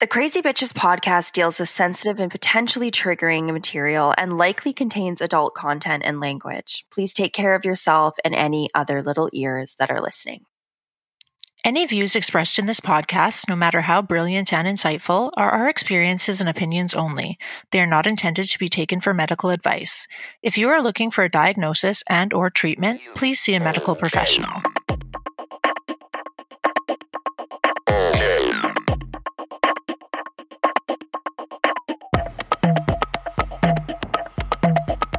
The Crazy Bitches podcast deals with sensitive and potentially triggering material and likely contains adult content and language. Please take care of yourself and any other little ears that are listening. Any views expressed in this podcast, no matter how brilliant and insightful, are our experiences and opinions only. They are not intended to be taken for medical advice. If you are looking for a diagnosis and or treatment, please see a medical professional.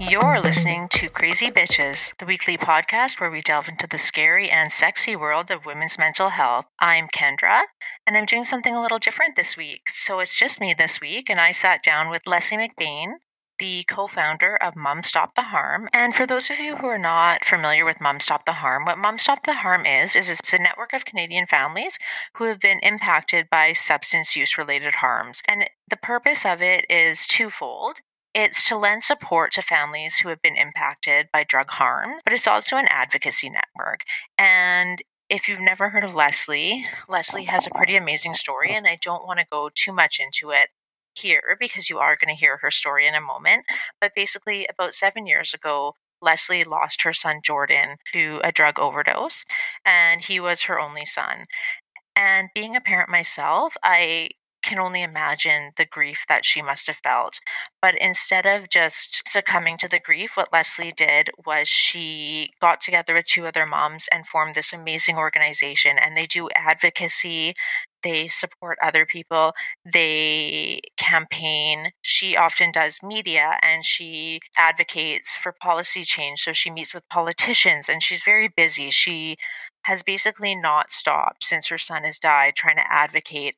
You're listening to Crazy Bitches, the weekly podcast where we delve into the scary and sexy world of women's mental health. I'm Kendra, and I'm doing something a little different this week. So it's just me this week, and I sat down with Leslie McBain, the co founder of Moms Stop the Harm. And for those of you who are not familiar with Moms Stop the Harm, what Moms Stop the Harm is, is it's a network of Canadian families who have been impacted by substance use related harms. And the purpose of it is twofold. It's to lend support to families who have been impacted by drug harm, but it's also an advocacy network. And if you've never heard of Leslie, Leslie has a pretty amazing story, and I don't want to go too much into it here because you are going to hear her story in a moment. But basically, about seven years ago, Leslie lost her son Jordan to a drug overdose, and he was her only son. And being a parent myself, I can only imagine the grief that she must have felt. But instead of just succumbing to the grief, what Leslie did was she got together with two other moms and formed this amazing organization. And they do advocacy, they support other people, they campaign. She often does media and she advocates for policy change. So she meets with politicians and she's very busy. She has basically not stopped since her son has died trying to advocate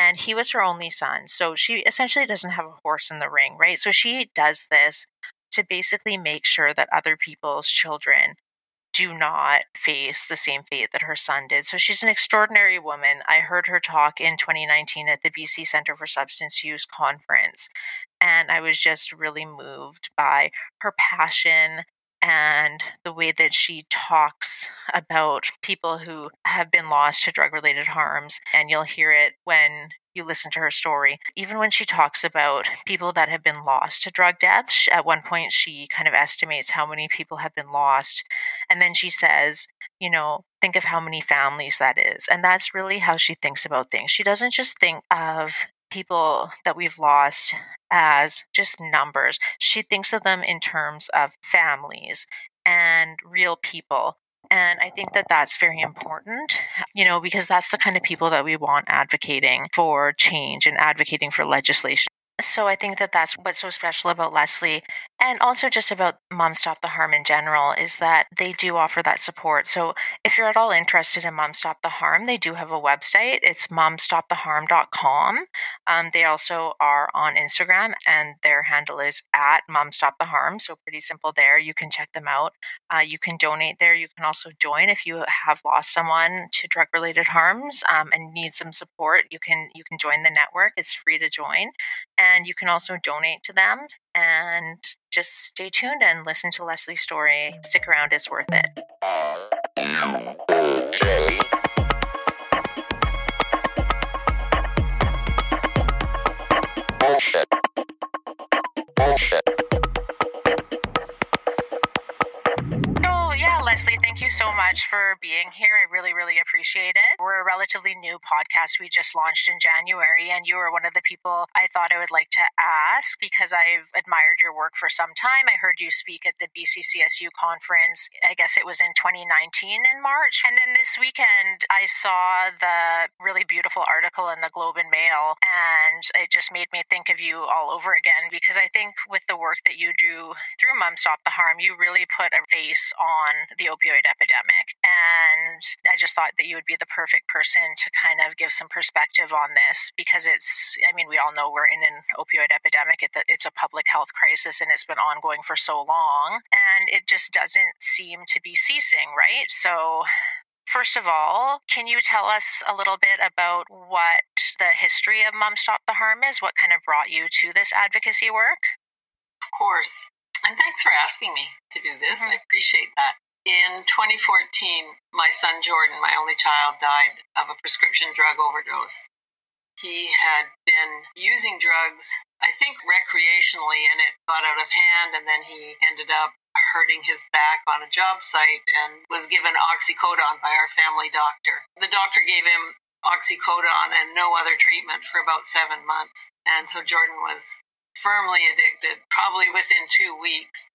and he was her only son. So she essentially doesn't have a horse in the ring, right? So she does this to basically make sure that other people's children do not face the same fate that her son did. So she's an extraordinary woman. I heard her talk in 2019 at the BC Center for Substance Use conference, and I was just really moved by her passion and the way that she talks about people who have been lost to drug related harms. And you'll hear it when you listen to her story. Even when she talks about people that have been lost to drug deaths, at one point she kind of estimates how many people have been lost. And then she says, you know, think of how many families that is. And that's really how she thinks about things. She doesn't just think of people that we've lost as just numbers. She thinks of them in terms of families and real people. And I think that that's very important, you know, because that's the kind of people that we want advocating for change and advocating for legislation. So I think that that's what's so special about Leslie and also just about Moms Stop the Harm in general is that they do offer that support. So if you're at all interested in Moms Stop the Harm, they do have a website. It's momstoptheharm.com. Um, they also are on Instagram and their handle is at Moms Stop the Harm. So pretty simple there. You can check them out. Uh, you can donate there. You can also join if you have lost someone to drug related harms um, and need some support. You can you can join the network. It's free to join. And and you can also donate to them. And just stay tuned and listen to Leslie's story. Stick around, it's worth it. You so much for being here. I really, really appreciate it. We're a relatively new podcast. We just launched in January, and you were one of the people I thought I would like to ask because I've admired your work for some time. I heard you speak at the BCCSU conference, I guess it was in 2019 in March. And then this weekend, I saw the really beautiful article in the Globe and Mail, and it just made me think of you all over again because I think with the work that you do through Moms Stop the Harm, you really put a face on the opioid epidemic. And I just thought that you would be the perfect person to kind of give some perspective on this because it's, I mean, we all know we're in an opioid epidemic. It's a public health crisis and it's been ongoing for so long. And it just doesn't seem to be ceasing, right? So, First of all, can you tell us a little bit about what the history of Moms Stop the Harm is? What kind of brought you to this advocacy work? Of course. And thanks for asking me to do this. Mm-hmm. I appreciate that. In 2014, my son Jordan, my only child, died of a prescription drug overdose. he had been using drugs, I think recreationally, and it got out of hand, and then he ended up hurting his back on a job site and was given oxycodone by our family doctor. The doctor gave him oxycodone and no other treatment for about seven months. And so Jordan was firmly addicted, probably within two weeks.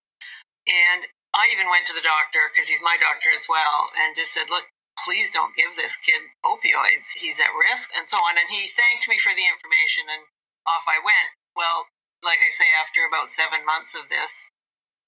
And I even went to the doctor because he's my doctor as well and just said, look, please don't give this kid opioids. He's at risk and so on. And he thanked me for the information and off I went. Well, like I say, after about seven months of this,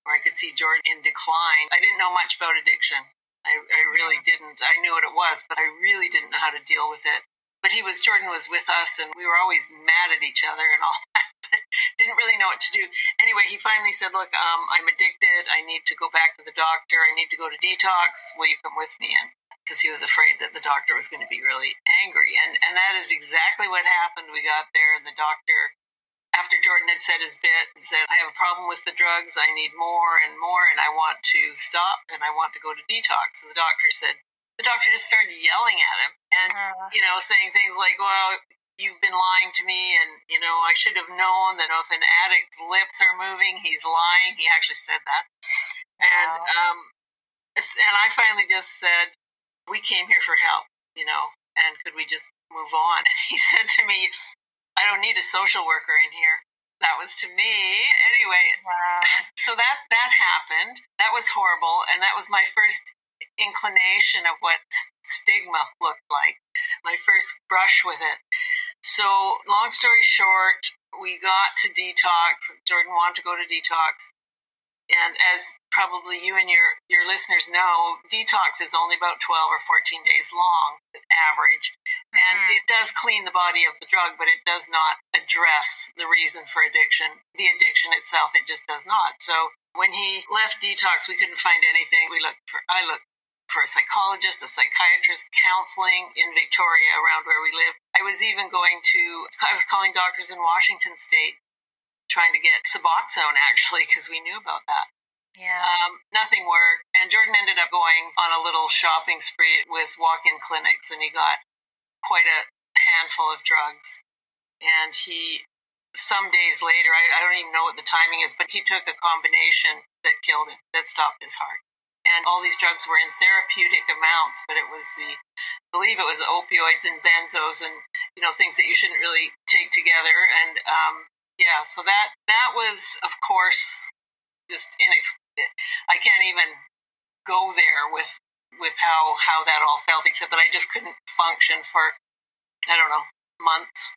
where I could see Jordan in decline, I didn't know much about addiction. I, I mm-hmm. really didn't. I knew what it was, but I really didn't know how to deal with it. But he was, Jordan was with us, and we were always mad at each other and all that, but didn't really know what to do. Anyway, he finally said, Look, um, I'm addicted. I need to go back to the doctor. I need to go to detox. Will you come with me? And because he was afraid that the doctor was going to be really angry. And, and that is exactly what happened. We got there, and the doctor after Jordan had said his bit and said, I have a problem with the drugs, I need more and more, and I want to stop and I want to go to detox. And the doctor said, the doctor just started yelling at him and, uh. you know, saying things like, well, you've been lying to me and, you know, I should have known that if an addict's lips are moving, he's lying. He actually said that. Wow. And, um, and I finally just said, we came here for help, you know, and could we just move on? And he said to me, I don't need a social worker in here. That was to me. Anyway, wow. so that that happened. That was horrible and that was my first inclination of what stigma looked like. My first brush with it. So, long story short, we got to detox. Jordan wanted to go to detox. And as probably you and your, your listeners know, detox is only about 12 or 14 days long, average. And mm-hmm. it does clean the body of the drug, but it does not address the reason for addiction. The addiction itself, it just does not. So when he left detox, we couldn't find anything. We looked for, I looked for a psychologist, a psychiatrist, counseling in Victoria around where we live. I was even going to, I was calling doctors in Washington state trying to get Suboxone actually because we knew about that. Yeah. Um, nothing worked. And Jordan ended up going on a little shopping spree with walk in clinics and he got quite a handful of drugs. And he, some days later, I, I don't even know what the timing is, but he took a combination that killed him, that stopped his heart. And all these drugs were in therapeutic amounts, but it was the, I believe it was opioids and benzos and, you know, things that you shouldn't really take together. And, um, yeah, so that that was, of course, just inex- I can't even go there with with how how that all felt, except that I just couldn't function for I don't know months.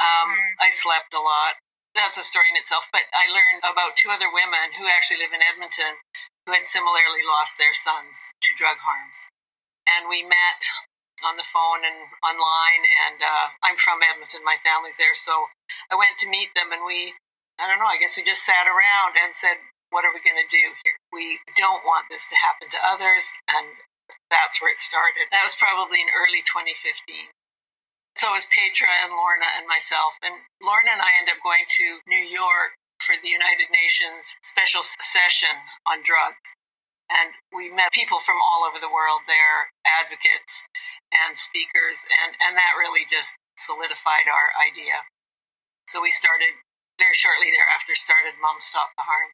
Um, mm. I slept a lot. That's a story in itself. But I learned about two other women who actually live in Edmonton who had similarly lost their sons to drug harms, and we met on the phone and online. And uh, I'm from Edmonton, my family's there, so I went to meet them, and we, I don't know, I guess we just sat around and said, what are we going to do here? We don't want this to happen to others, and that's where it started. That was probably in early 2015. So it was Petra and Lorna and myself. And Lorna and I ended up going to New York for the United Nations special session on drugs. And we met people from all over the world there, advocates and speakers, and, and that really just solidified our idea. So we started very shortly thereafter started Moms Stop the Harm.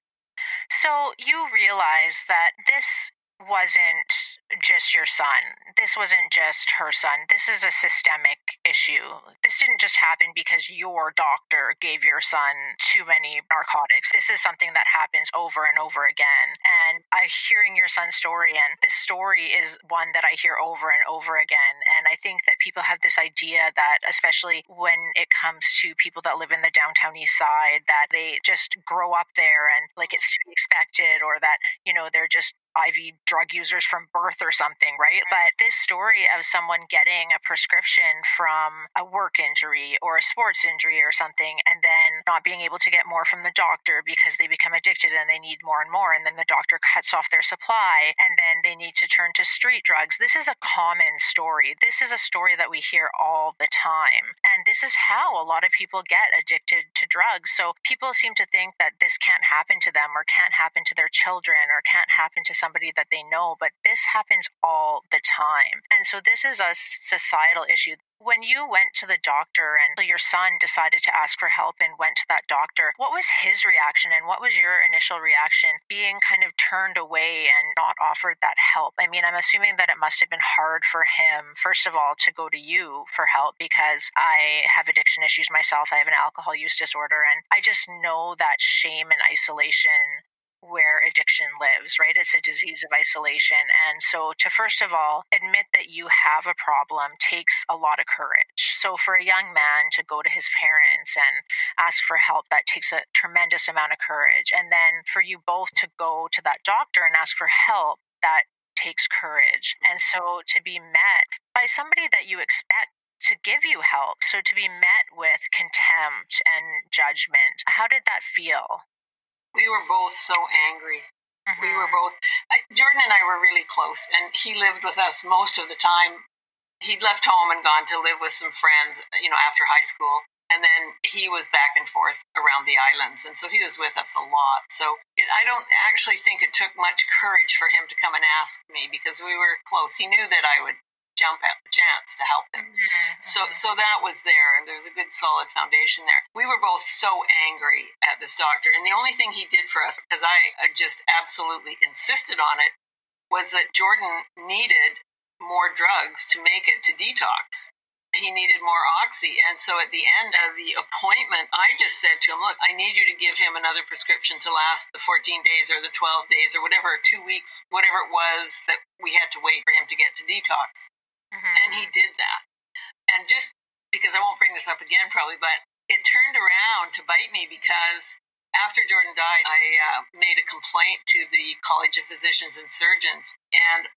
So you realize that this wasn't just your son. This wasn't just her son. This is a systemic issue. This didn't just happen because your doctor gave your son too many narcotics. This is something that happens over and over again. And I hearing your son's story and this story is one that I hear over and over again. And I think that people have this idea that especially when it comes to people that live in the downtown east side that they just grow up there and like it's to be expected or that, you know, they're just IV drug users from birth or something, right? But this story of someone getting a prescription from a work injury or a sports injury or something, and then not being able to get more from the doctor because they become addicted and they need more and more, and then the doctor cuts off their supply, and then they need to turn to street drugs. This is a common story. This is a story that we hear all the time. And this is how a lot of people get addicted to drugs. So people seem to think that this can't happen to them or can't happen to their children or can't happen to somebody that they know, but this happens all the time. And so this is a societal issue. When you went to the doctor and your son decided to ask for help and went to that doctor, what was his reaction and what was your initial reaction being kind of turned away and not offered that help? I mean, I'm assuming that it must have been hard for him, first of all, to go to you for help because I have addiction issues myself. I have an alcohol use disorder and I just know that shame and isolation where addiction lives, right? It's a disease of isolation. And so to first of all admit that you have a problem takes a lot of courage. So for a young man to go to his parents and ask for help, that takes a tremendous amount of courage. And then for you both to go to that doctor and ask for help, that takes courage. And so to be met by somebody that you expect to give you help. So to be met with contempt and judgment, how did that feel? We were both so angry. Mm-hmm. We were both, Jordan and I were really close, and he lived with us most of the time. He'd left home and gone to live with some friends, you know, after high school. And then he was back and forth around the islands. And so he was with us a lot. So it, I don't actually think it took much courage for him to come and ask me because we were close. He knew that I would jump at the chance to help him. Mm-hmm. So mm-hmm. so that was there and there's a good solid foundation there. We were both so angry at this doctor and the only thing he did for us because I just absolutely insisted on it was that Jordan needed more drugs to make it to detox. He needed more oxy. And so at the end of the appointment, I just said to him, Look, I need you to give him another prescription to last the 14 days or the 12 days or whatever, two weeks, whatever it was that we had to wait for him to get to detox. Mm-hmm. And he did that. And just because I won't bring this up again probably, but it turned around to bite me because after Jordan died, I uh, made a complaint to the College of Physicians and Surgeons, and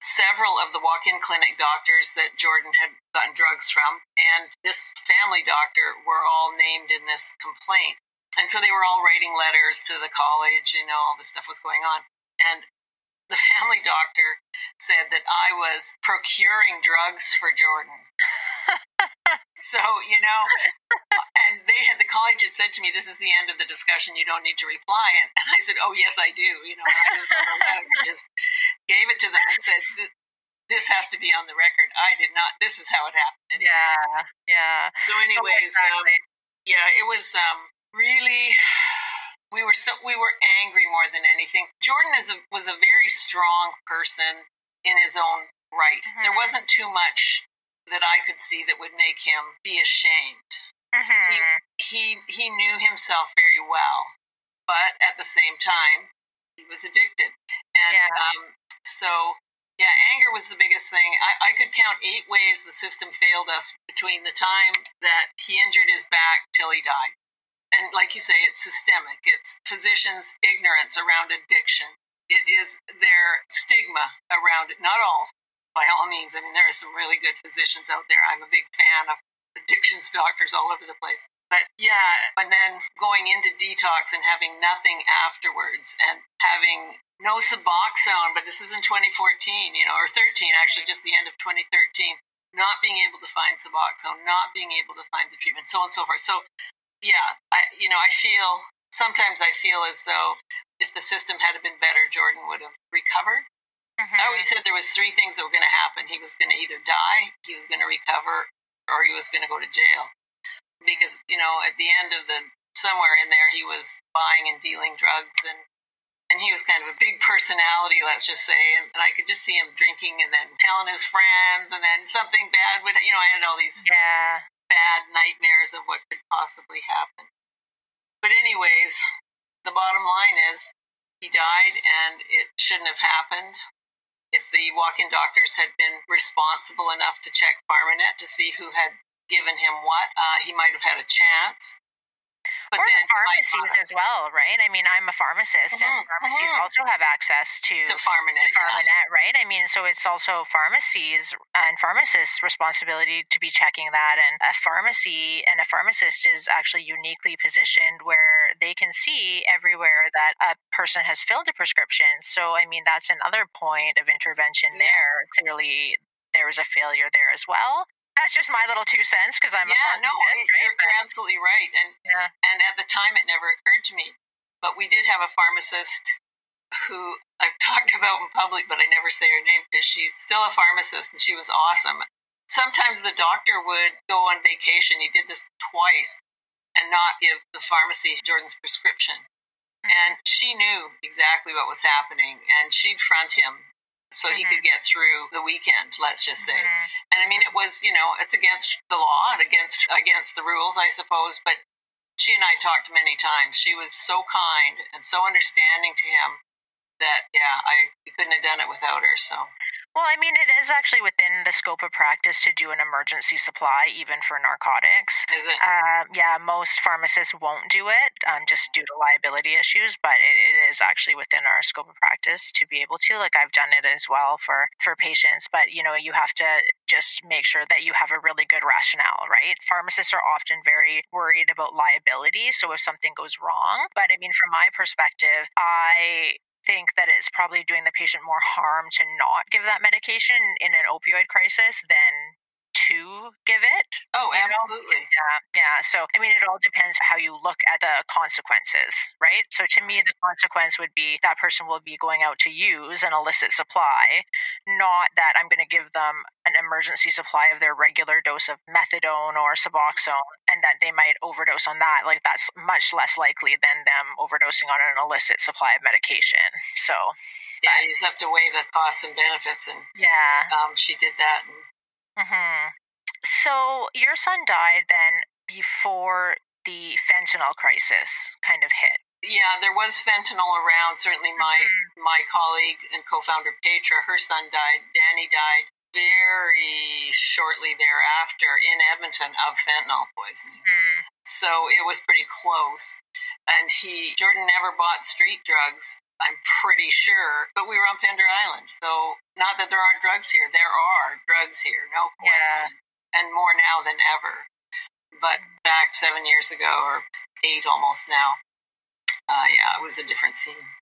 several of the walk in clinic doctors that Jordan had gotten drugs from and this family doctor were all named in this complaint. And so they were all writing letters to the college, you know, all this stuff was going on. And the family doctor said that I was procuring drugs for Jordan. so, you know, and they had, the college had said to me, this is the end of the discussion. You don't need to reply. And, and I said, oh, yes, I do. You know, I just, just gave it to them and said, this has to be on the record. I did not, this is how it happened. Anyway. Yeah. Yeah. So anyways, um, yeah, it was um, really we were so we were angry more than anything. Jordan is a, was a very strong person in his own right. Mm-hmm. There wasn't too much that I could see that would make him be ashamed. Mm-hmm. He, he he knew himself very well, but at the same time, he was addicted, and yeah. um, so yeah, anger was the biggest thing. I, I could count eight ways the system failed us between the time that he injured his back till he died and like you say, it's systemic. It's physicians' ignorance around addiction. It is their stigma around it. Not all, by all means. I mean, there are some really good physicians out there. I'm a big fan of addictions doctors all over the place. But yeah, and then going into detox and having nothing afterwards and having no Suboxone, but this is in 2014, you know, or 13, actually, just the end of 2013, not being able to find Suboxone, not being able to find the treatment, so on and so forth. So yeah, I you know I feel sometimes I feel as though if the system had been better, Jordan would have recovered. Mm-hmm. I always said there was three things that were going to happen. He was going to either die, he was going to recover, or he was going to go to jail. Because you know, at the end of the somewhere in there, he was buying and dealing drugs, and and he was kind of a big personality, let's just say. And, and I could just see him drinking and then telling his friends, and then something bad would, you know, I had all these yeah bad nightmares of what could possibly happen. But, anyways, the bottom line is he died and it shouldn't have happened. If the walk in doctors had been responsible enough to check Pharmanet to see who had given him what, uh, he might have had a chance. But or the pharmacies as well, right? I mean, I'm a pharmacist, mm-hmm, and pharmacies mm-hmm. also have access to, to Pharmanet, to Pharmanet yeah. right? I mean, so it's also pharmacies and pharmacists' responsibility to be checking that. And a pharmacy and a pharmacist is actually uniquely positioned where they can see everywhere that a person has filled a prescription. So, I mean, that's another point of intervention yeah. there. Clearly, there was a failure there as well that's just my little two cents because I'm yeah, a no, right? you're, you're absolutely right, and yeah. and at the time it never occurred to me, but we did have a pharmacist who I've talked about in public, but I never say her name because she's still a pharmacist and she was awesome. Sometimes the doctor would go on vacation. He did this twice and not give the pharmacy Jordan's prescription. Mm-hmm. And she knew exactly what was happening and she'd front him so mm-hmm. he could mm-hmm. get through the weekend let's just say mm-hmm. and i mean it was you know it's against the law and against against the rules i suppose but she and i talked many times she was so kind and so understanding to him that yeah i couldn't have done it without her so well, I mean, it is actually within the scope of practice to do an emergency supply, even for narcotics. Is it? Uh, yeah, most pharmacists won't do it um, just due to liability issues, but it, it is actually within our scope of practice to be able to. Like, I've done it as well for, for patients, but you know, you have to just make sure that you have a really good rationale, right? Pharmacists are often very worried about liability. So if something goes wrong, but I mean, from my perspective, I think that it's probably doing the patient more harm to not give that medication in an opioid crisis than to give it. Oh, absolutely. Yeah. Yeah. So, I mean, it all depends how you look at the consequences, right? So, to me, the consequence would be that person will be going out to use an illicit supply, not that I'm going to give them an emergency supply of their regular dose of methadone or Suboxone and that they might overdose on that. Like, that's much less likely than them overdosing on an illicit supply of medication. So, yeah, you just have to weigh the costs and benefits. And yeah, um, she did that. And Mm-hmm. So your son died then before the fentanyl crisis kind of hit. Yeah, there was fentanyl around. Certainly, my mm-hmm. my colleague and co-founder Petra, her son died. Danny died very shortly thereafter in Edmonton of fentanyl poisoning. Mm. So it was pretty close. And he Jordan never bought street drugs I'm pretty sure. But we were on Pender Island, so not that there aren't drugs here. There are drugs here, no question, yeah. and more now than ever. But back seven years ago, or eight almost now, uh, yeah, it was a different scene.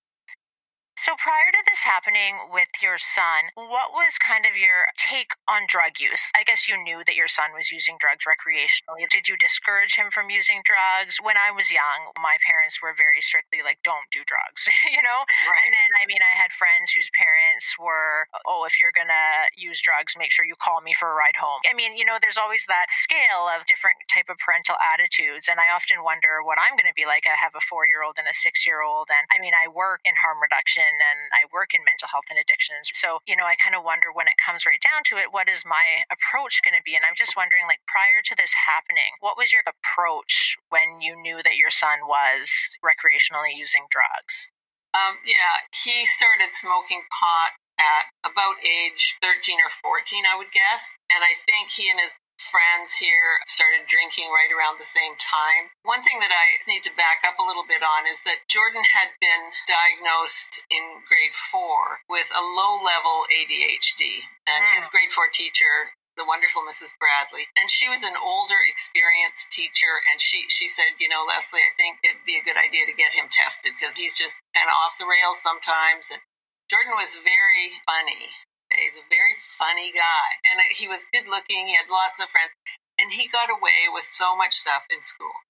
So, prior to this happening with your son, what was kind of your take on drug use? I guess you knew that your son was using drugs recreationally. Did you discourage him from using drugs? When I was young, my parents were very strictly like, don't do drugs, you know? Right. And then, I mean, I had friends whose parents were, oh, if you're going to use drugs, make sure you call me for a ride home. I mean, you know, there's always that scale of different type of parental attitudes. And I often wonder what I'm going to be like. I have a four year old and a six year old. And I mean, I work in harm reduction and I work in mental health and addictions. So, you know, I kind of wonder when it comes right down to it, what is my approach going to be? And I'm just wondering, like, prior to this happening, what was your approach when you knew that your son was recreationally using drugs? Um, yeah, he started smoking pot at about age 13 or 14, I would guess. And I think he and his friends here started drinking right around the same time. One thing that I need to back up a little bit on is that Jordan had been diagnosed in grade four with a low level ADHD, and his grade four teacher the wonderful Mrs. Bradley. And she was an older, experienced teacher. And she, she said, You know, Leslie, I think it'd be a good idea to get him tested because he's just kind of off the rails sometimes. And Jordan was very funny. He's a very funny guy. And he was good looking. He had lots of friends. And he got away with so much stuff in school.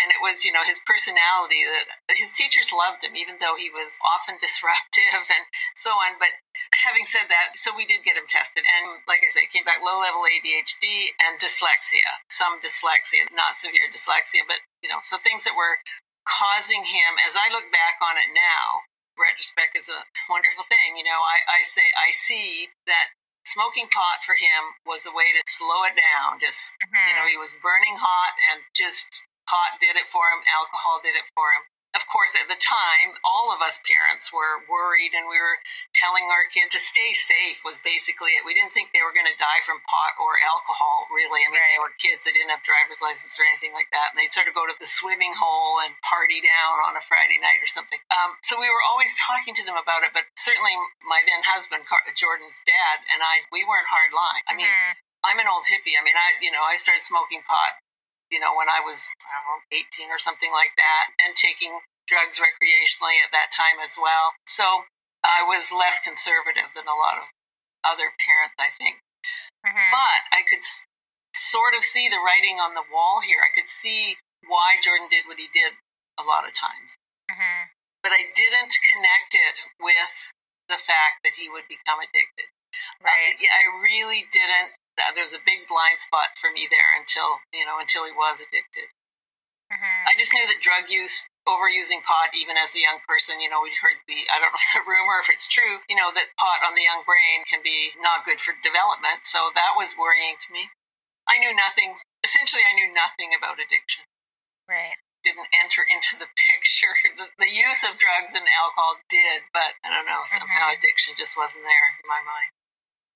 And it was, you know, his personality that his teachers loved him, even though he was often disruptive and so on. But having said that, so we did get him tested. And like I said, came back low level ADHD and dyslexia, some dyslexia, not severe dyslexia, but, you know, so things that were causing him, as I look back on it now, retrospect is a wonderful thing. You know, I, I say I see that smoking pot for him was a way to slow it down. Just mm-hmm. you know, he was burning hot and just pot did it for him, alcohol did it for him of course, at the time, all of us parents were worried and we were telling our kid to stay safe was basically it. We didn't think they were going to die from pot or alcohol, really. I mean, right. they were kids, they didn't have driver's license or anything like that. And they'd sort of go to the swimming hole and party down on a Friday night or something. Um, so we were always talking to them about it, but certainly my then husband, Jordan's dad, and I, we weren't hard line. I mean, mm-hmm. I'm an old hippie. I mean, I, you know, I started smoking pot you know, when I was I know, 18 or something like that, and taking drugs recreationally at that time as well. So I was less conservative than a lot of other parents, I think. Mm-hmm. But I could s- sort of see the writing on the wall here. I could see why Jordan did what he did a lot of times. Mm-hmm. but I didn't connect it with the fact that he would become addicted. Right. Uh, I really didn't. There was a big blind spot for me there until you know until he was addicted. Mm-hmm. I just knew that drug use, overusing pot, even as a young person, you know, we heard the I don't know if it's a rumor if it's true, you know, that pot on the young brain can be not good for development. So that was worrying to me. I knew nothing. Essentially, I knew nothing about addiction. Right didn't enter into the picture. The, the, use of drugs and alcohol did, but I don't know, somehow mm-hmm. addiction just wasn't there in my mind.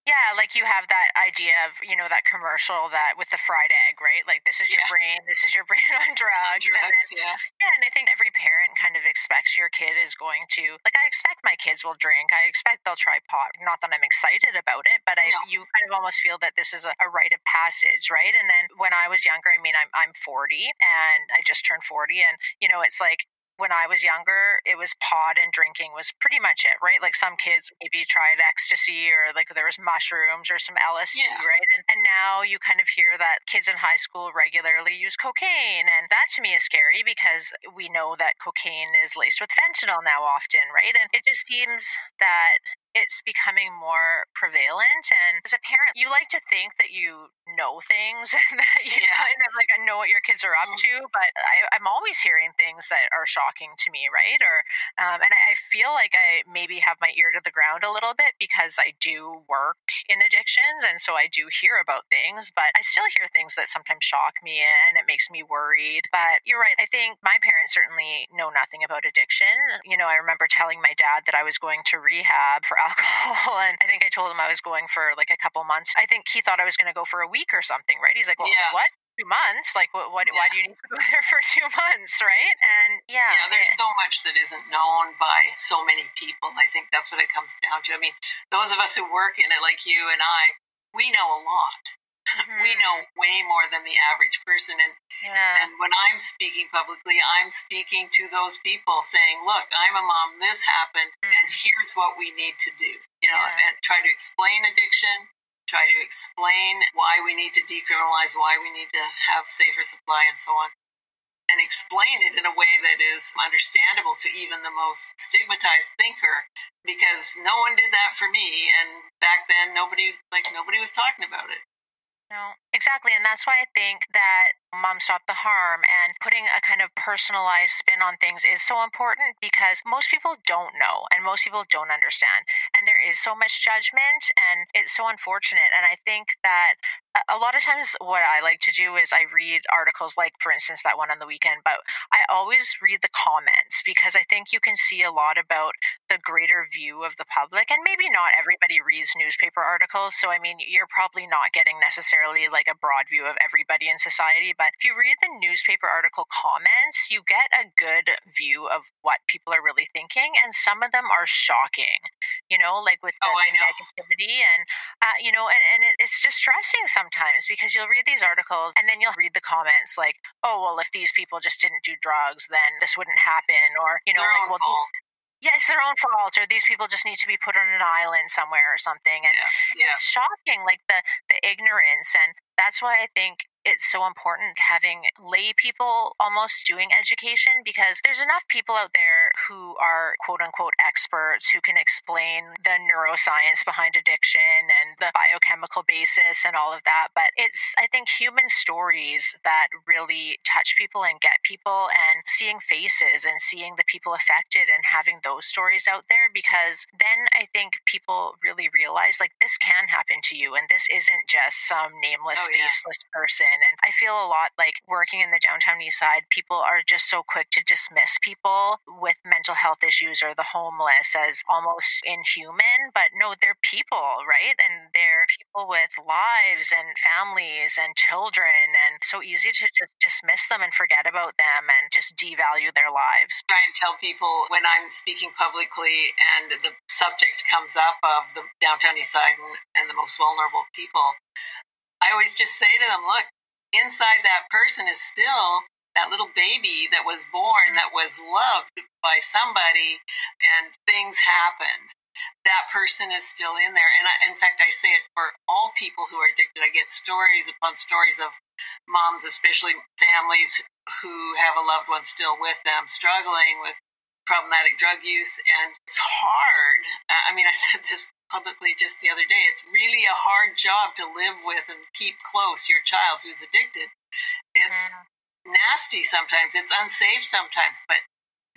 Yeah, like you have that idea of, you know, that commercial that with the fried egg, right? Like this is your brain, this is your brain on drugs. drugs and then, yeah. Yeah, and I think every parent kind of expects your kid is going to like I expect my kids will drink. I expect they'll try pot. Not that I'm excited about it, but I no. you kind of almost feel that this is a, a rite of passage, right? And then when I was younger, I mean I'm I'm 40 and I just turned 40 and you know, it's like when I was younger, it was pod and drinking was pretty much it, right? Like some kids maybe tried ecstasy or like there was mushrooms or some LSD, yeah. right? And, and now you kind of hear that kids in high school regularly use cocaine. And that to me is scary because we know that cocaine is laced with fentanyl now often, right? And it just seems that it's becoming more prevalent. And as a parent, you like to think that you know things and that you yeah. kind of like know what your kids are up mm-hmm. to. But I, am always hearing things that are shocking to me, right? Or um, and I, I feel like I maybe have my ear to the ground a little bit because I do work in addictions, and so I do hear about things. But I still hear things that sometimes shock me, and it makes me worried. But you're right. I think my parents certainly know nothing about addiction. You know, I remember telling my dad that I was going to rehab for alcohol. And I think I told him I was going for like a couple months. I think he thought I was going to go for a week or something, right? He's like, well, yeah. what? Two months? Like, what? what yeah. Why do you need to go there for two months, right? And yeah, yeah, there's so much that isn't known by so many people. I think that's what it comes down to. I mean, those of us who work in it, like you and I, we know a lot. Mm-hmm. we know way more than the average person and yeah. and when i'm speaking publicly i'm speaking to those people saying look i'm a mom this happened mm-hmm. and here's what we need to do you know yeah. and try to explain addiction try to explain why we need to decriminalize why we need to have safer supply and so on and explain it in a way that is understandable to even the most stigmatized thinker because no one did that for me and back then nobody like nobody was talking about it no, exactly. And that's why I think that Moms Stop the Harm and putting a kind of personalized spin on things is so important because most people don't know and most people don't understand. And there is so much judgment and it's so unfortunate. And I think that a lot of times what I like to do is I read articles like for instance that one on the weekend but I always read the comments because I think you can see a lot about the greater view of the public and maybe not everybody reads newspaper articles so I mean you're probably not getting necessarily like a broad view of everybody in society but if you read the newspaper article comments you get a good view of what people are really thinking and some of them are shocking you know like with the, oh, the negativity and uh, you know and, and it, it's distressing sometimes because you'll read these articles and then you'll read the comments like, oh, well, if these people just didn't do drugs, then this wouldn't happen. Or, you know, their like, well, fault. yeah, it's their own fault, or these people just need to be put on an island somewhere or something. And yeah, yeah. it's shocking, like the, the ignorance. And that's why I think it's so important having lay people almost doing education because there's enough people out there who are quote unquote experts who can explain the neuroscience behind addiction and the biochemical basis and all of that. But it's, I think, human stories that really touch people and get people and seeing faces and seeing the people affected and having those stories out there because then I think people really realize like this can happen to you and this isn't just some nameless, oh, yeah. faceless person in. And I feel a lot like working in the downtown east side, people are just so quick to dismiss people with mental health issues or the homeless as almost inhuman. But no, they're people, right? And they're people with lives and families and children. And so easy to just dismiss them and forget about them and just devalue their lives. I try and tell people when I'm speaking publicly and the subject comes up of the downtown east side and, and the most vulnerable people, I always just say to them, look, inside that person is still that little baby that was born that was loved by somebody and things happened that person is still in there and I, in fact i say it for all people who are addicted i get stories upon stories of moms especially families who have a loved one still with them struggling with problematic drug use. And it's hard. I mean, I said this publicly just the other day. It's really a hard job to live with and keep close your child who's addicted. It's nasty sometimes, it's unsafe sometimes, but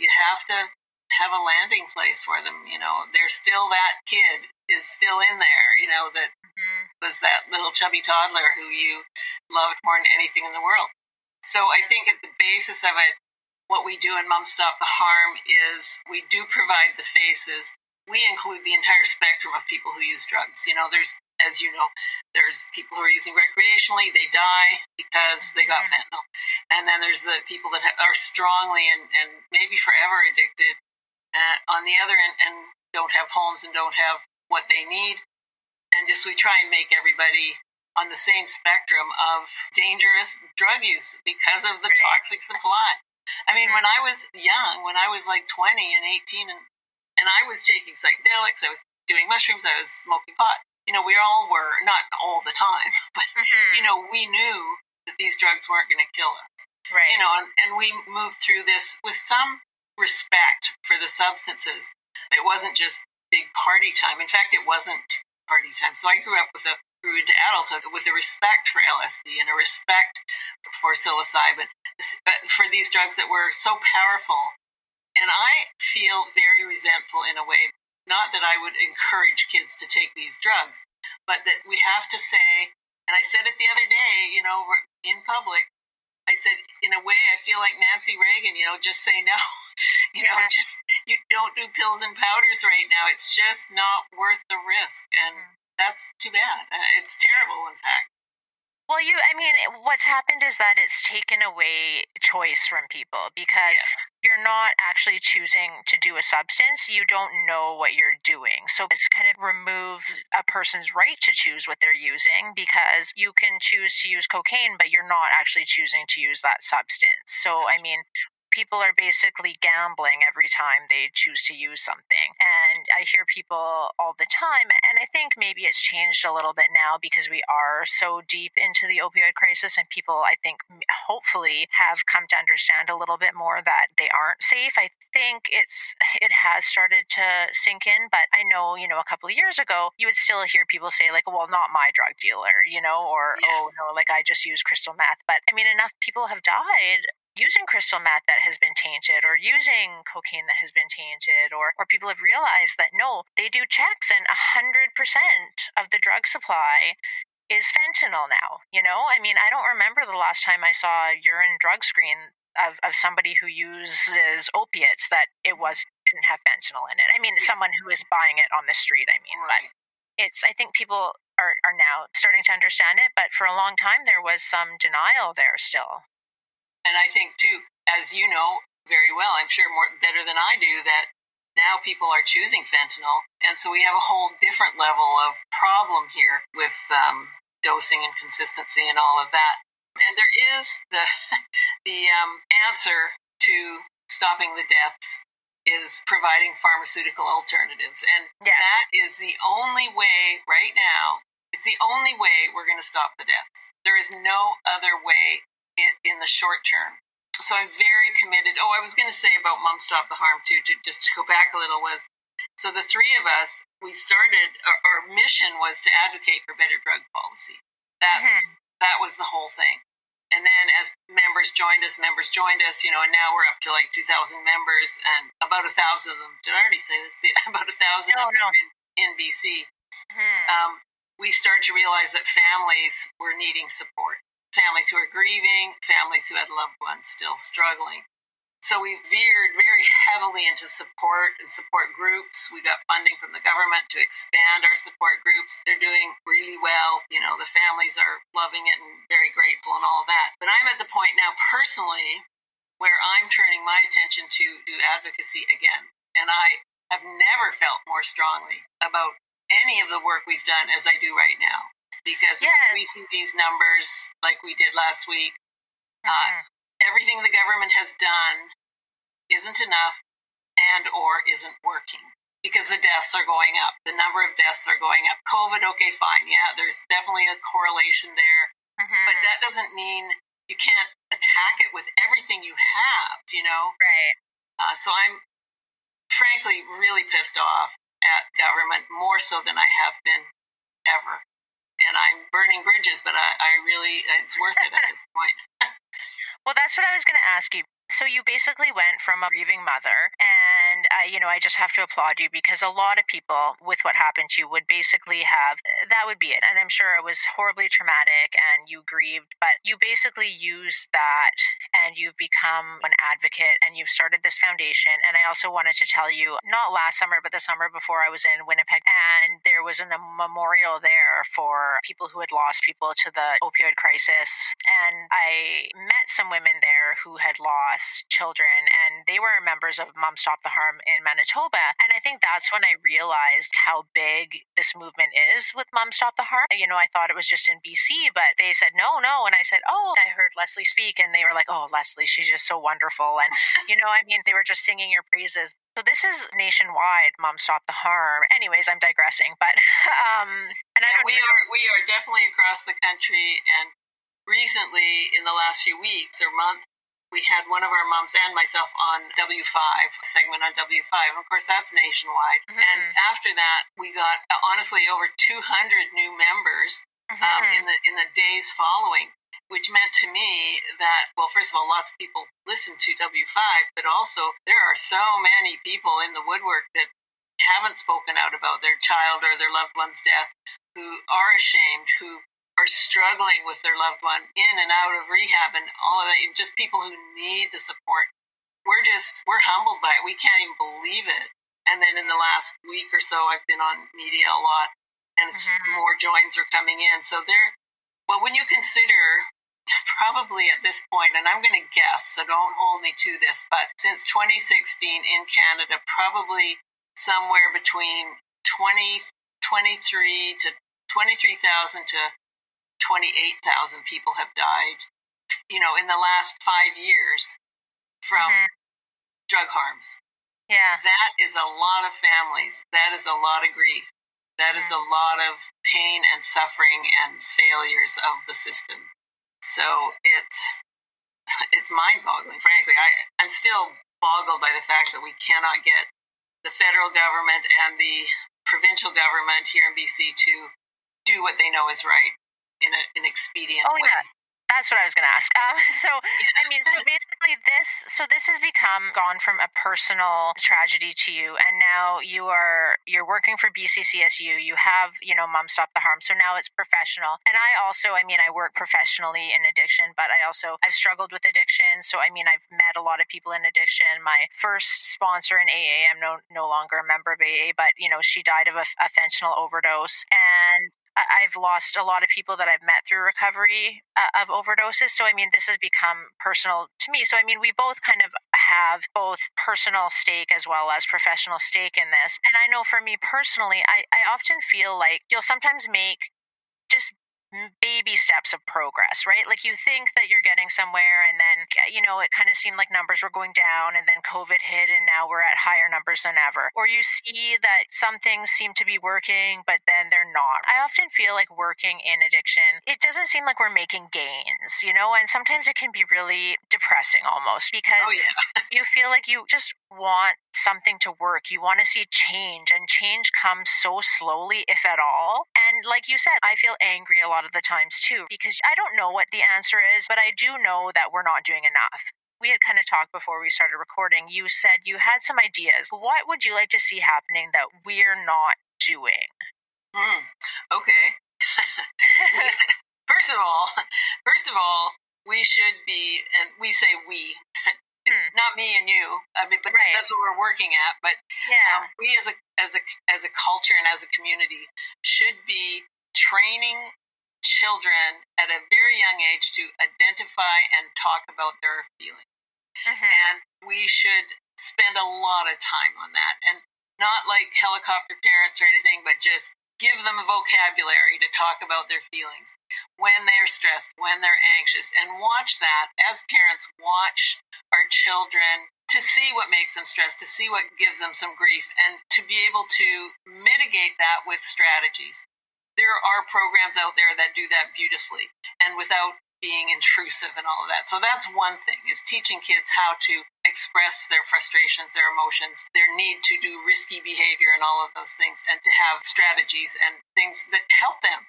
you have to have a landing place for them. You know, there's still that kid is still in there, you know, that mm-hmm. was that little chubby toddler who you loved more than anything in the world. So I think at the basis of it, what we do in Moms Stop the Harm is we do provide the faces we include the entire spectrum of people who use drugs. You know, there's, as you know, there's people who are using recreationally, they die because they got mm-hmm. fentanyl. And then there's the people that are strongly and, and maybe forever addicted uh, on the other end and don't have homes and don't have what they need. And just we try and make everybody on the same spectrum of dangerous drug use because of the toxic supply. I mean, mm-hmm. when I was young, when I was like 20 and 18 and and I was taking psychedelics, I was doing mushrooms, I was smoking pot. You know, we all were, not all the time, but, mm-hmm. you know, we knew that these drugs weren't going to kill us. Right. You know, and, and we moved through this with some respect for the substances. It wasn't just big party time. In fact, it wasn't party time. So I grew up with a grew into adulthood with a respect for LSD and a respect for psilocybin, uh, for these drugs that were so powerful and I feel very resentful in a way, not that I would encourage kids to take these drugs, but that we have to say, and I said it the other day, you know, in public, I said, in a way, I feel like Nancy Reagan, you know, just say no. you know, just, you don't do pills and powders right now. It's just not worth the risk. And mm-hmm. that's too bad. Uh, it's terrible, in fact. Well, you, I mean, what's happened is that it's taken away choice from people because yes. you're not actually choosing to do a substance. You don't know what you're doing. So it's kind of removed a person's right to choose what they're using because you can choose to use cocaine, but you're not actually choosing to use that substance. So, I mean, people are basically gambling every time they choose to use something. And I hear people all the time, and I think maybe it's changed a little bit now because we are so deep into the opioid crisis, and people, I think, hopefully have come to understand a little bit more that they aren't safe. I think it's it has started to sink in, but I know, you know, a couple of years ago, you would still hear people say, like, well, not my drug dealer, you know, or, yeah. oh, no, like I just use crystal meth. But I mean, enough people have died using crystal meth that has been tainted or using cocaine that has been tainted or, or people have realized that no, they do checks and 100% of the drug supply is fentanyl now. You know, I mean, I don't remember the last time I saw a urine drug screen of, of somebody who uses opiates that it was didn't have fentanyl in it. I mean, someone who is buying it on the street, I mean, but it's I think people are, are now starting to understand it, but for a long time there was some denial there still. And I think, too, as you know very well, I'm sure more better than I do, that now people are choosing fentanyl. And so we have a whole different level of problem here with um, dosing and consistency and all of that. And there is the, the um, answer to stopping the deaths is providing pharmaceutical alternatives. And yes. that is the only way right now, it's the only way we're going to stop the deaths. There is no other way in, in the short term. So I'm very committed. Oh, I was going to say about Moms Stop the Harm too, to just to go back a little was so the three of us we started our, our mission was to advocate for better drug policy. That's mm-hmm. that was the whole thing. And then as members joined us, members joined us, you know, and now we're up to like 2,000 members and about a thousand of them, did I already say this? About a thousand no, of them no. in, in BC. Mm-hmm. Um, we started to realize that families were needing support families who are grieving, families who had loved ones still struggling. So we veered very heavily into support and support groups. We got funding from the government to expand our support groups. They're doing really well. You know, the families are loving it and very grateful and all that. But I'm at the point now personally where I'm turning my attention to do advocacy again. And I have never felt more strongly about any of the work we've done as I do right now because yes. we see these numbers like we did last week. Uh, mm-hmm. Uh, everything the government has done isn't enough and or isn't working because the deaths are going up. The number of deaths are going up. COVID, okay, fine. Yeah, there's definitely a correlation there. Mm-hmm. But that doesn't mean you can't attack it with everything you have, you know? Right. Uh, so I'm frankly really pissed off at government more so than I have been ever. And I'm burning bridges, but I, I really, it's worth it at this point. well, that's what I was going to ask you. So you basically went from a grieving mother, and uh, you know I just have to applaud you because a lot of people with what happened to you would basically have that would be it, and I'm sure it was horribly traumatic and you grieved, but you basically used that and you've become an advocate and you've started this foundation. And I also wanted to tell you, not last summer, but the summer before, I was in Winnipeg, and there was a memorial there for people who had lost people to the opioid crisis, and I met some women there who had lost children, and they were members of Moms Stop the Harm in Manitoba. And I think that's when I realized how big this movement is with Moms Stop the Harm. You know, I thought it was just in BC, but they said, no, no. And I said, oh, I heard Leslie speak, and they were like, oh, Leslie, she's just so wonderful. And, you know, I mean, they were just singing your praises. So this is nationwide. Moms Stop the Harm. Anyways, I'm digressing, but um, and yeah, we are we are definitely across the country, and recently in the last few weeks or month, we had one of our moms and myself on W5, a segment on W5. Of course, that's nationwide. Mm-hmm. And after that, we got uh, honestly over 200 new members um, mm-hmm. um, in the in the days following, which meant to me that well, first of all, lots of people listen to W5, but also there are so many people in the woodwork that haven't spoken out about their child or their loved one's death, who are ashamed, who are struggling with their loved one in and out of rehab and all of that, and just people who need the support. We're just, we're humbled by it. We can't even believe it. And then in the last week or so, I've been on media a lot and mm-hmm. more joins are coming in. So they're, well, when you consider probably at this point, and I'm going to guess, so don't hold me to this, but since 2016 in Canada, probably somewhere between 20, 23 to 23,000 to 28,000 people have died, you know, in the last five years from mm-hmm. drug harms. Yeah. That is a lot of families. That is a lot of grief. That mm-hmm. is a lot of pain and suffering and failures of the system. So it's it's mind-boggling. Frankly, I I'm still boggled by the fact that we cannot get the federal government and the provincial government here in BC to do what they know is right in a, an expedient oh, way. Yeah. That's what I was going to ask. Um, so, I mean, so basically, this so this has become gone from a personal tragedy to you, and now you are you're working for BCCSU. You have you know, Moms Stop the Harm. So now it's professional. And I also, I mean, I work professionally in addiction, but I also I've struggled with addiction. So I mean, I've met a lot of people in addiction. My first sponsor in AA, I'm no no longer a member of AA, but you know, she died of a, a fentanyl overdose, and I've lost a lot of people that I've met through recovery uh, of overdoses. So, I mean, this has become personal to me. So, I mean, we both kind of have both personal stake as well as professional stake in this. And I know for me personally, I, I often feel like you'll sometimes make just baby steps of progress, right? Like you think that you're getting somewhere, and then, you know, it kind of seemed like numbers were going down, and then COVID hit, and now we're at higher numbers than ever. Or you see that some things seem to be working, but then they're not. I often feel like working in addiction, it doesn't seem like we're making gains, you know, and sometimes it can be really depressing almost because oh, yeah. you feel like you just want something to work. You want to see change, and change comes so slowly, if at all. And like you said, I feel angry a lot of the times too, because I don't know what the answer is, but I do know that we're not doing enough. We had kind of talked before we started recording. You said you had some ideas. What would you like to see happening that we're not doing? Hmm. Okay. first of all, first of all, we should be, and we say we, Hmm. Not me and you. I mean, but right. that's what we're working at. But yeah, um, we as a as a as a culture and as a community should be training children at a very young age to identify and talk about their feelings. Mm-hmm. And we should spend a lot of time on that. And not like helicopter parents or anything, but just give them a vocabulary to talk about their feelings when they're stressed, when they're anxious, and watch that as parents watch our children to see what makes them stressed, to see what gives them some grief, and to be able to mitigate that with strategies. There are programs out there that do that beautifully and without being intrusive and all of that. So that's one thing is teaching kids how to express their frustrations, their emotions, their need to do risky behavior and all of those things, and to have strategies and things that help them.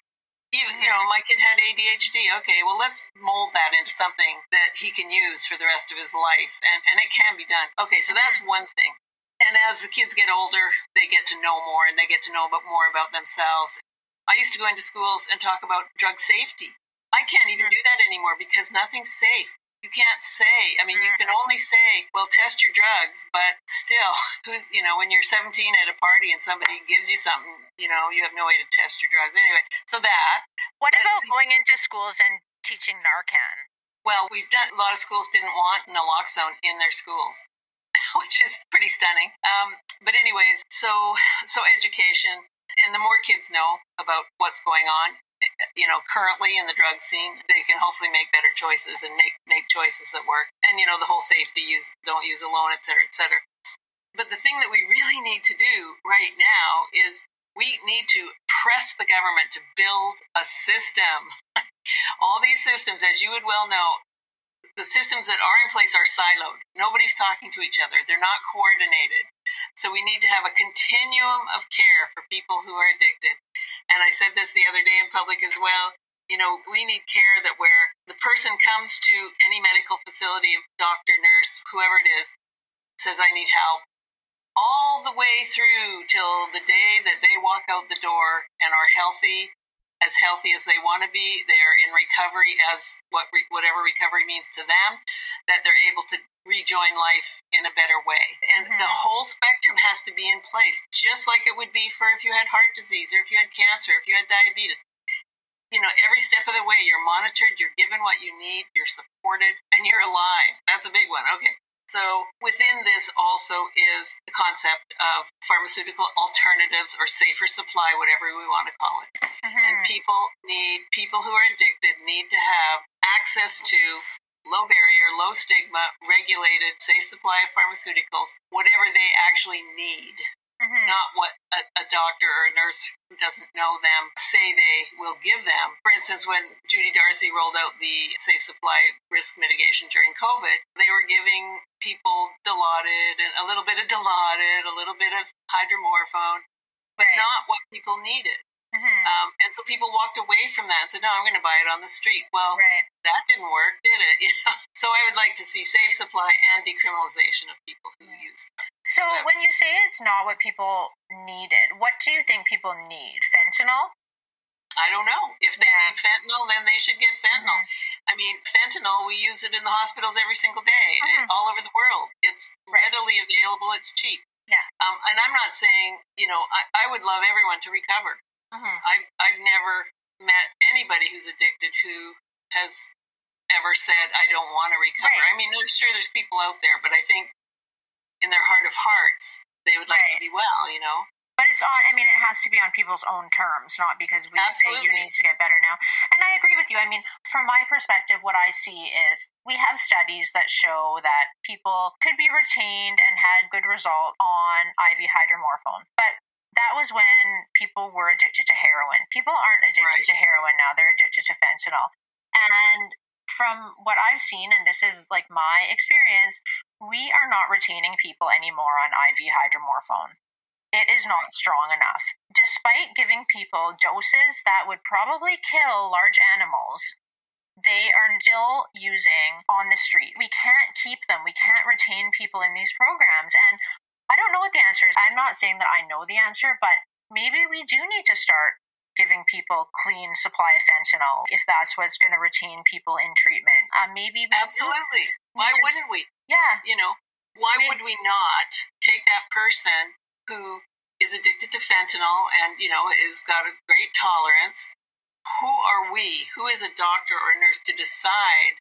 Even, you know, my kid had ADHD. Okay, well, let's mold that into something that he can use for the rest of his life, and, and it can be done. Okay, so that's mm-hmm. one thing. And as the kids get older, they get to know more and they get to know more about themselves. I used to go into schools and talk about drug safety. I can't even do that anymore because nothing's safe you can't say i mean you can only say well test your drugs but still who's you know when you're 17 at a party and somebody gives you something you know you have no way to test your drugs. Anyway so that what about going into schools and teaching narcan? Well we've done a lot of schools didn't want naloxone in their schools which is pretty stunning. Um, but anyways so so education and the more kids know about what's going on you know, currently in the drug scene, they can hopefully make better choices and make make choices that work. And you know, the whole safety use don't use alone, et cetera, et cetera. But the thing that we really need to do right now is we need to press the government to build a system. All these systems, as you would well know, the systems that are in place are siloed. Nobody's talking to each other. They're not coordinated. So we need to have a continuum of care for people who are addicted. And I said this the other day in public as well. You know, we need care that where the person comes to any medical facility, doctor, nurse, whoever it is, says, I need help, all the way through till the day that they walk out the door and are healthy as healthy as they want to be. They're in recovery as what re- whatever recovery means to them. That they're able to rejoin life in a better way. And mm-hmm. the whole spectrum has to be in place, just like it would be for if you had heart disease or if you had cancer, if you had diabetes. You know, every step of the way, you're monitored, you're given what you need, you're supported, and you're alive. That's a big one. Okay. So, within this also is the concept of pharmaceutical alternatives or safer supply, whatever we want to call it. Mm-hmm. And people need, people who are addicted need to have access to low barrier, low stigma, regulated, safe supply of pharmaceuticals, whatever they actually need. Mm-hmm. Not what a, a, doctor or a nurse who doesn't know them say they will give them. For instance, when Judy Darcy rolled out the safe supply risk mitigation during COVID, they were giving people Dilaudid and a little bit of Dilaudid, a little bit of hydromorphone, but right. not what people needed. Mm-hmm. Um, and so people walked away from that and said, "No, I'm going to buy it on the street." Well, right. that didn't work, did it? You know? So I would like to see safe supply and decriminalization of people who use. So when you say it's not what people needed, what do you think people need? Fentanyl? I don't know. If they yeah. need fentanyl, then they should get fentanyl. Mm-hmm. I mean, fentanyl, we use it in the hospitals every single day, mm-hmm. all over the world. It's right. readily available, it's cheap. Yeah. Um, and I'm not saying, you know, I, I would love everyone to recover. Mm-hmm. I've I've never met anybody who's addicted who has ever said I don't want to recover. Right. I mean, I'm sure there's people out there, but I think in their heart of hearts they would like right. to be well. You know. But it's on. I mean, it has to be on people's own terms, not because we Absolutely. say you need to get better now. And I agree with you. I mean, from my perspective, what I see is we have studies that show that people could be retained and had good result on IV hydromorphone, but that was when people were addicted to heroin. People aren't addicted right. to heroin now, they're addicted to fentanyl. And from what I've seen, and this is like my experience, we are not retaining people anymore on IV hydromorphone. It is not strong enough. Despite giving people doses that would probably kill large animals, they are still using on the street. We can't keep them. We can't retain people in these programs. And I don't know what the answer is. I'm not saying that I know the answer, but maybe we do need to start giving people clean supply of fentanyl if that's what's going to retain people in treatment. Uh, maybe absolutely. why just, wouldn't we? Yeah, you know, why maybe. would we not take that person who is addicted to fentanyl and you know has got a great tolerance? Who are we? Who is a doctor or a nurse to decide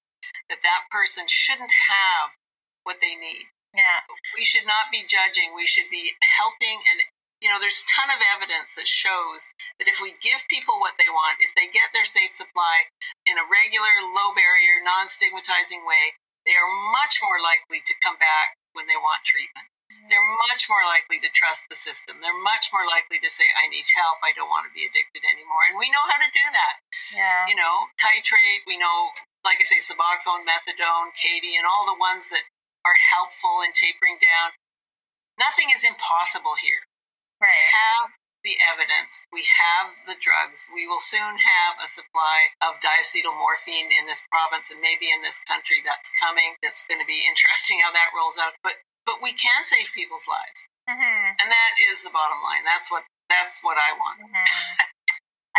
that that person shouldn't have what they need? Yeah. We should not be judging. We should be helping and you know, there's a ton of evidence that shows that if we give people what they want, if they get their safe supply in a regular, low barrier, non stigmatizing way, they are much more likely to come back when they want treatment. Mm-hmm. They're much more likely to trust the system. They're much more likely to say, I need help. I don't want to be addicted anymore. And we know how to do that. Yeah. You know, titrate. We know, like I say, Suboxone, Methadone, Kadian, and all the ones that are helpful in tapering down. Nothing is impossible here. Right. We have the evidence. We have the drugs. We will soon have a supply of diacetylmorphine in this province and maybe in this country that's coming. That's going to be interesting how that rolls out. But but we can save people's lives, Mm-hmm. and that is the bottom line. That's what that's what I want. Mm-hmm.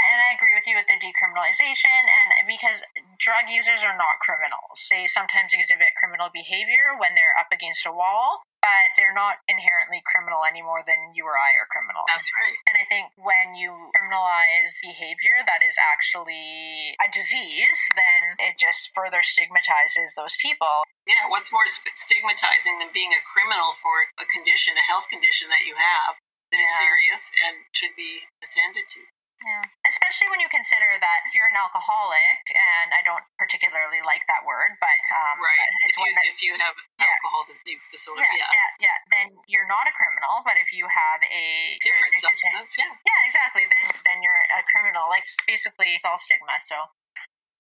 And I agree with you with the decriminalization, and because drug users are not criminals, they sometimes exhibit criminal behavior when they're up against a wall, but they're not inherently criminal any more than you or I are criminal. That's right. And I think when you criminalize behavior that is actually a disease, then it just further stigmatizes those people. Yeah, what's more stigmatizing than being a criminal for a condition, a health condition that you have that is serious and should be attended to? Yeah. Especially when you consider that you're an alcoholic, and I don't particularly like that word, but um, Right. it's If you, one that if you have Yeah. alcohol use disorder, yeah, yes. yeah, yeah. Then you're not a criminal. But if you have a Different you're addicted to- substance, yeah. yeah, exactly. Then then you're a criminal. Like basically, it's all stigma. So.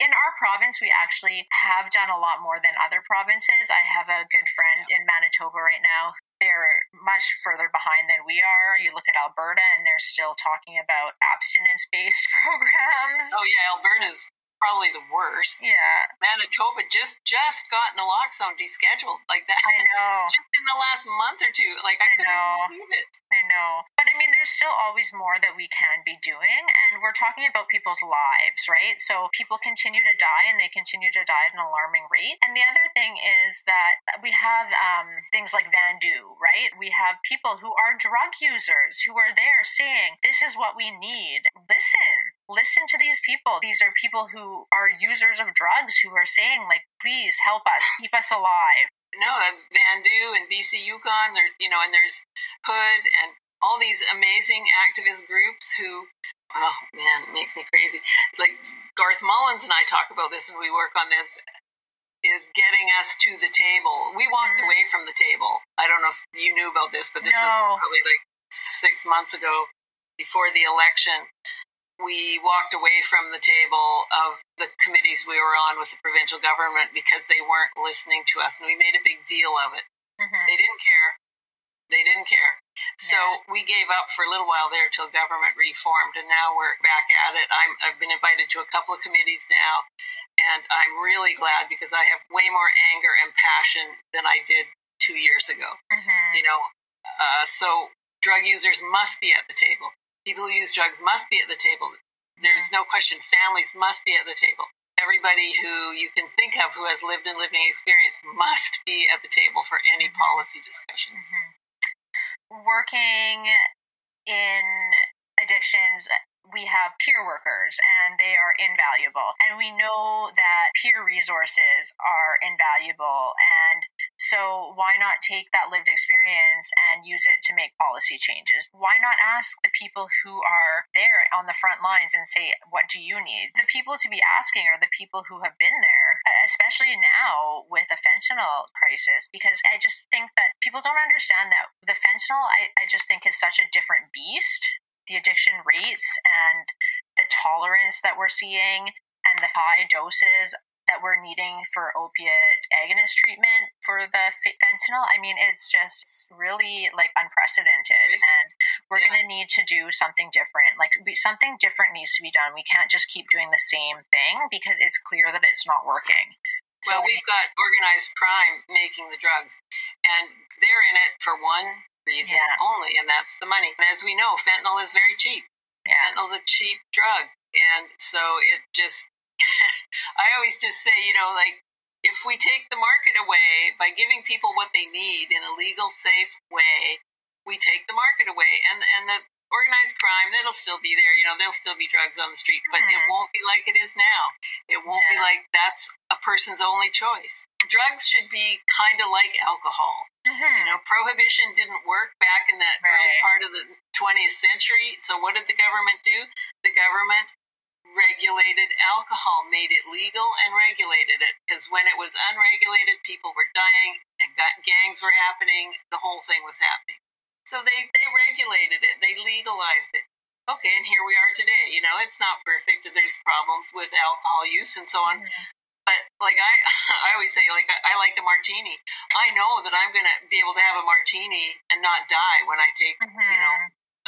In our province, we actually have done a lot more than other provinces. I have a good friend in Manitoba right now. They're much further behind than we are. You look at Alberta, and they're still talking about abstinence based programs. Oh yeah, Alberta's probably the worst. Yeah, Manitoba just just got naloxone descheduled like that. I know. just in the last month or two. Like I, I couldn't know. believe it. I know. But I mean, there's still always more that we can be doing. And we're talking about people's lives, right? So people continue to die and they continue to die at an alarming rate. And the other thing is that we have um, things like Van Vandu, right? We have people who are drug users who are there saying, this is what we need. Listen. Listen to these people. These are people who are users of drugs who are saying, like, please help us, keep us alive. No, Vandu and BC Yukon, there you know, and there's Hood and all these amazing activist groups who oh man, it makes me crazy. Like Garth Mullins and I talk about this and we work on this is getting us to the table. We walked Mhm. away from the table. I don't know if you knew about this, but this was No. probably like six months ago before the election. We walked away from the table of the committees we were on with the provincial government because they weren't listening to us, and we made a big deal of it. Mhm. They didn't care. They didn't care. So Yeah. we gave up for a little while there till government reformed, and now we're back at it. I'm, I've been invited to a couple of committees now, and I'm really glad because I have way more anger and passion than I did two years ago. Mhm. You know, uh, so drug users must be at the table. People who use drugs must be at the table. There's no question. Families must be at the table. Everybody who you can think of who has lived and living experience must be at the table for any Mhm. policy discussions. working in addictions we have peer workers and they are invaluable and we know that peer resources are invaluable and so why not take that lived experience and use it to make policy changes? Why not ask the people who are there on the front lines and say what do you need? The people to be asking are the people who have been there especially now with the fentanyl crisis because i just think that people don't understand that the fentanyl i, I just think is such a different beast. The addiction rates and the tolerance that we're seeing and the high doses that we're needing for opiate agonist treatment for the fentanyl i mean it's just really like unprecedented and we're Yeah. going to need to do something different like we, something different needs to be done we can't just keep doing the same thing because it's clear that it's not working so Well, we've got organized crime making the drugs, and they're in it for one reason Yeah. only, and that's the money. And as we know, fentanyl is very cheap. yeah Fentanyl's a cheap drug, and so it just. I always just say, you know, like if we take the market away by giving people what they need in a legal, safe way, we take the market away, and and the organized crime that'll still be there. You know, there'll still be drugs on the street, but it Mhm. won't be like it is now. It won't be like that's a person's only choice. Drugs should be kind of like alcohol. Mhm. You know, prohibition didn't work back in the early part of the 20th century. So what did the government do? The government regulated alcohol, made it legal and regulated it because when it was unregulated, people were dying and got, gangs were happening. The whole thing was happening. So they they regulated it. They legalized it. Okay, and here we are today. You know, it's not perfect. There's problems with alcohol use and so on. Mhm. But like I, I always say, like I, I like the martini. I know that I'm gonna be able to have a martini and not die when I take, Mm-hmm. you know,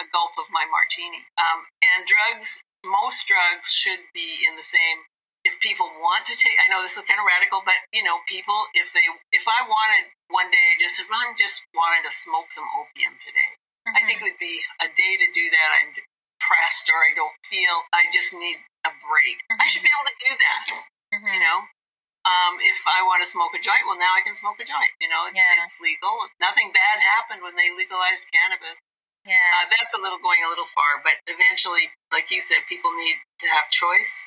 a gulp of my martini. Um, and drugs, most drugs should be in the same. If people want to take, I know this is kind of radical, but you know, people, if they, if I wanted one day, just said, well, I'm just wanting to smoke some opium today. Mm-hmm. I think it would be a day to do that. I'm depressed or I don't feel. I just need a break. I should be able to do that. Mhm. You know, um, if I want to smoke a joint, well, now I can smoke a joint. You know, it's, Yeah. it's legal. Nothing bad happened when they legalized cannabis. Yeah. Uh, that's a little going a little far, but eventually, like you said, people need to have choice,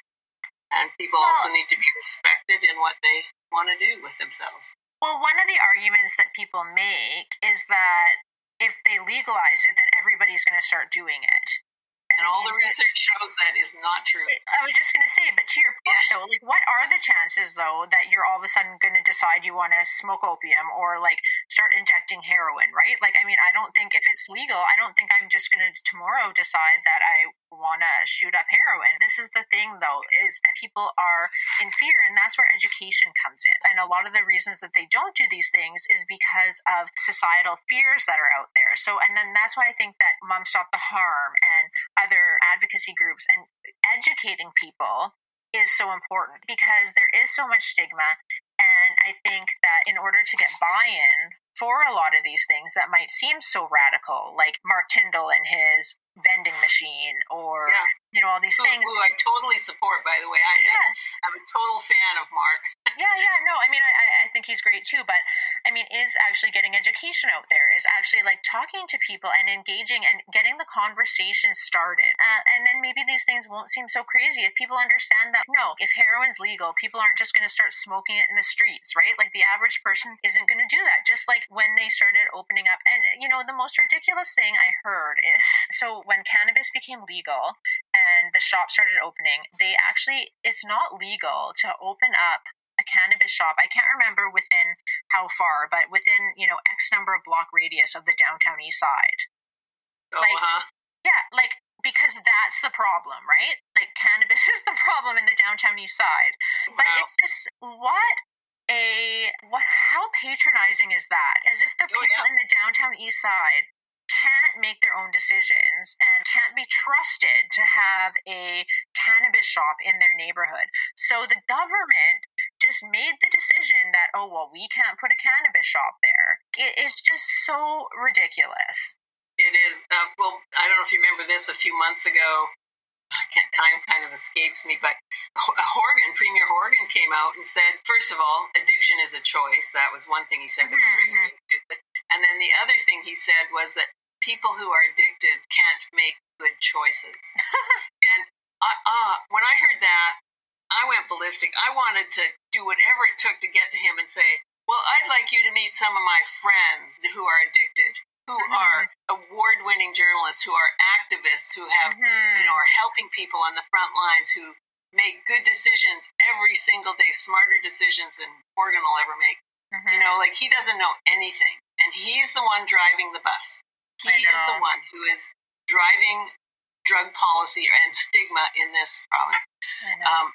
and people Well- also need to be respected in what they want to do with themselves. Well, one of the arguments that people make is that if they legalize it, then everybody's going to start doing it. And all the research shows that is not true. I was just gonna say, but to your point though, like what are the chances though that you're all of a sudden gonna decide you want to smoke opium or like start injecting heroin, right? Like, I mean, I don't think if it's legal, I don't think I'm just gonna tomorrow decide that I want to shoot up heroin. This is the thing though, is that people are in fear, and that's where education comes in. And a lot of the reasons that they don't do these things is because of societal fears that are out there. So, and then that's why I think that Moms Stop the Harm and other advocacy groups and educating people is so important because there is so much stigma. And I think that in order to get buy in for a lot of these things that might seem so radical, like Mark Tyndall and his vending machine or, Yeah. You know, all these Who, things. who I totally support, by the way. I, Yeah. I'm a total fan of Mark. yeah, yeah, no, I mean, I, I- I think he's great too, but I mean, is actually getting education out there, is actually like talking to people and engaging and getting the conversation started. Uh, and then maybe these things won't seem so crazy if people understand that no, if heroin's legal, people aren't just going to start smoking it in the streets, right? Like the average person isn't going to do that. Just like when they started opening up, and you know, the most ridiculous thing I heard is so when cannabis became legal and the shop started opening, they actually, it's not legal to open up a cannabis shop. I can't remember within how far, but within, you know, X number of block radius of the downtown east side. Oh, Like- huh? Yeah, like because that's the problem, right? Like cannabis is the problem in the downtown east side. But it's just what a what how patronizing is that? As if the Oh, people yeah. in the downtown east side can't make their own decisions and can't be trusted to have a cannabis shop in their neighborhood. So the government just made the decision that oh well we can't put a cannabis shop there. It, it's just so ridiculous. It is. Uh, well, I don't know if you remember this a few months ago. Time kind of escapes me, but Horgan, Premier Horgan came out and said, first of all, addiction is a choice. That was one thing he said that was really, Mhm. really stupid. And then the other thing he said was that people who are addicted can't make good choices. and I, uh, when I heard that, I went ballistic. I wanted to do whatever it took to get to him and say, well, I'd like you to meet some of my friends who are addicted, who Mhm. are award winning journalists, who are activists, who have, Mhm. you know, are helping people on the front lines, who make good decisions every single day, smarter decisions than Horgan will ever make. Mhm. You know, like he doesn't know anything. And he's the one driving the bus. He is the one who is driving drug policy and stigma in this province. Um,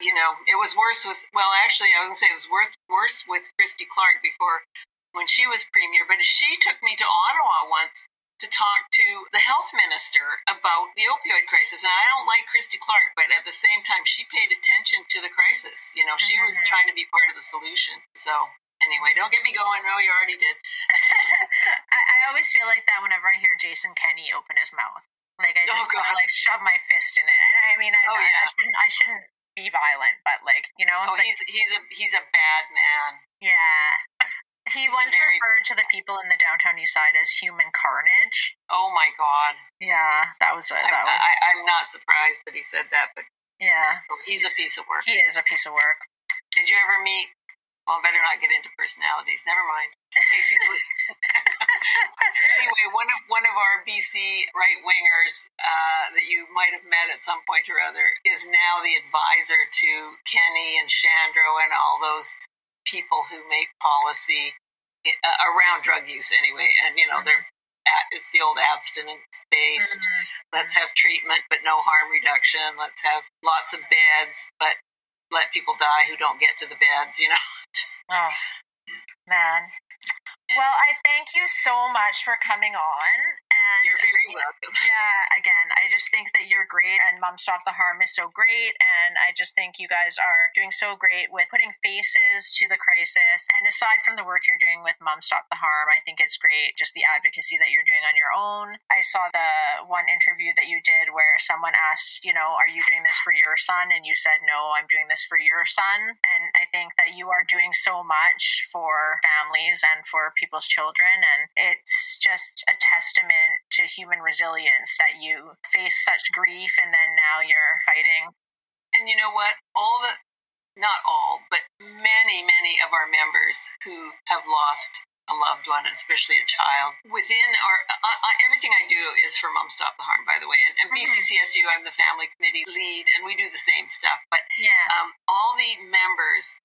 you know, it was worse with, well, actually, I was going to say it was worse, worse with Christy Clark before when she was premier, but she took me to Ottawa once to talk to the health minister about the opioid crisis. And I don't like Christy Clark, but at the same time, she paid attention to the crisis. You know, she was Mhm. trying to be part of the solution. So, anyway, don't get me going. No, you already did. I, I always feel like that whenever I hear Jason Kenney open his mouth. Like I Oh, just want to like shove my fist in it. And I mean, I, Oh, I- yeah. I shouldn't. I shouldn't be violent, but like you know, Oh, like, he's he's a he's a bad man. yeah. He he's once very- referred to the people in the downtown east side as human carnage. Oh my God, Yeah, that was a I'm, was I, I'm not surprised that he said that, but yeah. he's a piece of work. He is a piece of work. Did you ever meet? Well, I better not get into personalities. Never mind. Casey's listening. anyway, one of one of our BC right wingers uh, that you might have met at some point or other is now the advisor to Kenney and Shandro and all those people who make policy uh, around drug use. Anyway, and you know they're at, it's the old abstinence based. Mhm. Let's have treatment, but no harm reduction. Let's have lots of beds, but let people die who don't get to the beds, you know. Oh, man. Well, I thank you so much for coming on. And you're very welcome. Yeah, again, I just think that you're great and Moms Stop the Harm is so great. And I just think you guys are doing so great with putting faces to the crisis. And aside from the work you're doing with Moms Stop the Harm, I think it's great just the advocacy that you're doing on your own. I saw the one interview that you did where someone asked, you know, are you doing this for your son? And you said, no, I'm doing this for your son. And I think that you are doing so much for families and for people's children. And it's just a testament to human resilience that you face such grief and then now you're fighting. And you know what? All the, not all, but many, many of our members who have lost a loved one, especially a child. Within our, uh, uh, everything I do is for Moms Stop the Harm, by the way. And, and mm-hmm. BCCSU, I'm the family committee lead, and we do the same stuff. But yeah. um, all the members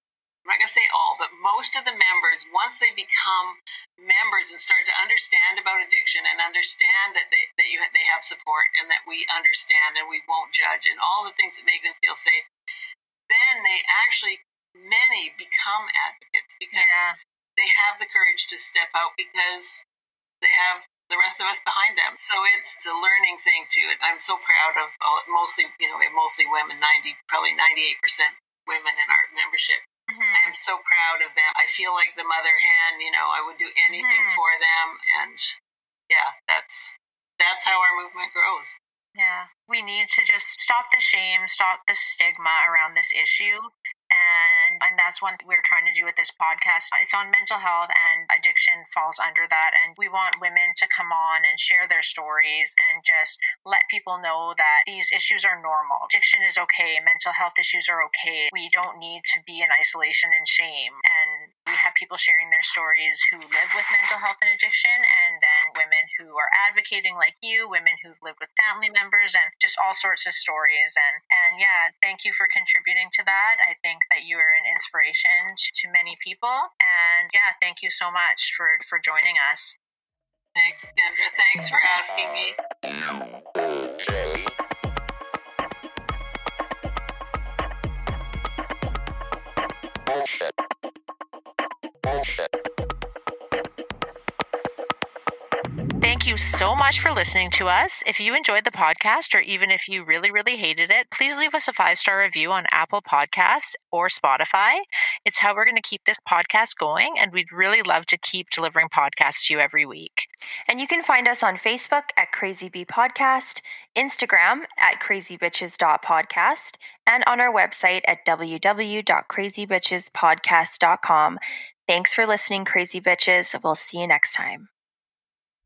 I'm not going to say all, but most of the members, once they become members and start to understand about addiction and understand that they, that you they have support and that we understand and we won't judge and all the things that make them feel safe, then they actually many become advocates because yeah. they have the courage to step out because they have the rest of us behind them. So it's a learning thing too. I'm so proud of all, mostly, you know, we have mostly women, 90, probably 98% women in our membership. Mm-hmm. I am so proud of them. I feel like the mother hen, you know, I would do anything mm-hmm. for them and yeah, that's that's how our movement grows. Yeah. We need to just stop the shame, stop the stigma around this issue and and that's one we're trying to do with this podcast. It's on mental health and addiction falls under that. And we want women to come on and share their stories and just let people know that these issues are normal. Addiction is okay. Mental health issues are okay. We don't need to be in isolation and shame. And we have people sharing their stories who live with mental health and addiction and then women who are advocating like you women who've lived with family members and just all sorts of stories and and yeah thank you for contributing to that i think that you are an inspiration to many people. And yeah, thank you so much for, for joining us. Thanks, Kendra. Thanks for asking me. Thank you so much for listening to us. If you enjoyed the podcast, or even if you really, really hated it, please leave us a five star review on Apple Podcasts or Spotify. It's how we're going to keep this podcast going, and we'd really love to keep delivering podcasts to you every week. And you can find us on Facebook at Crazy Bee Podcast, Instagram at crazybitches.podcast, and on our website at www.crazybitchespodcast.com. Thanks for listening, Crazy Bitches. We'll see you next time.